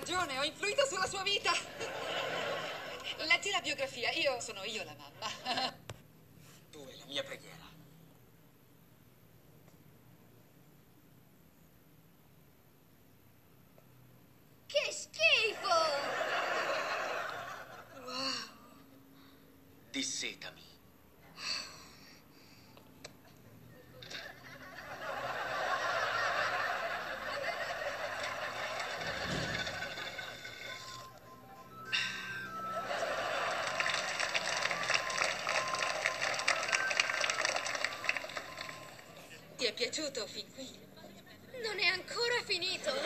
ragione, ho influito sulla sua vita. Leggi la biografia, io sono io la mamma. Tu è la mia preghiera. Che schifo! Dissetami. Ti è piaciuto fin qui? Non è ancora finito!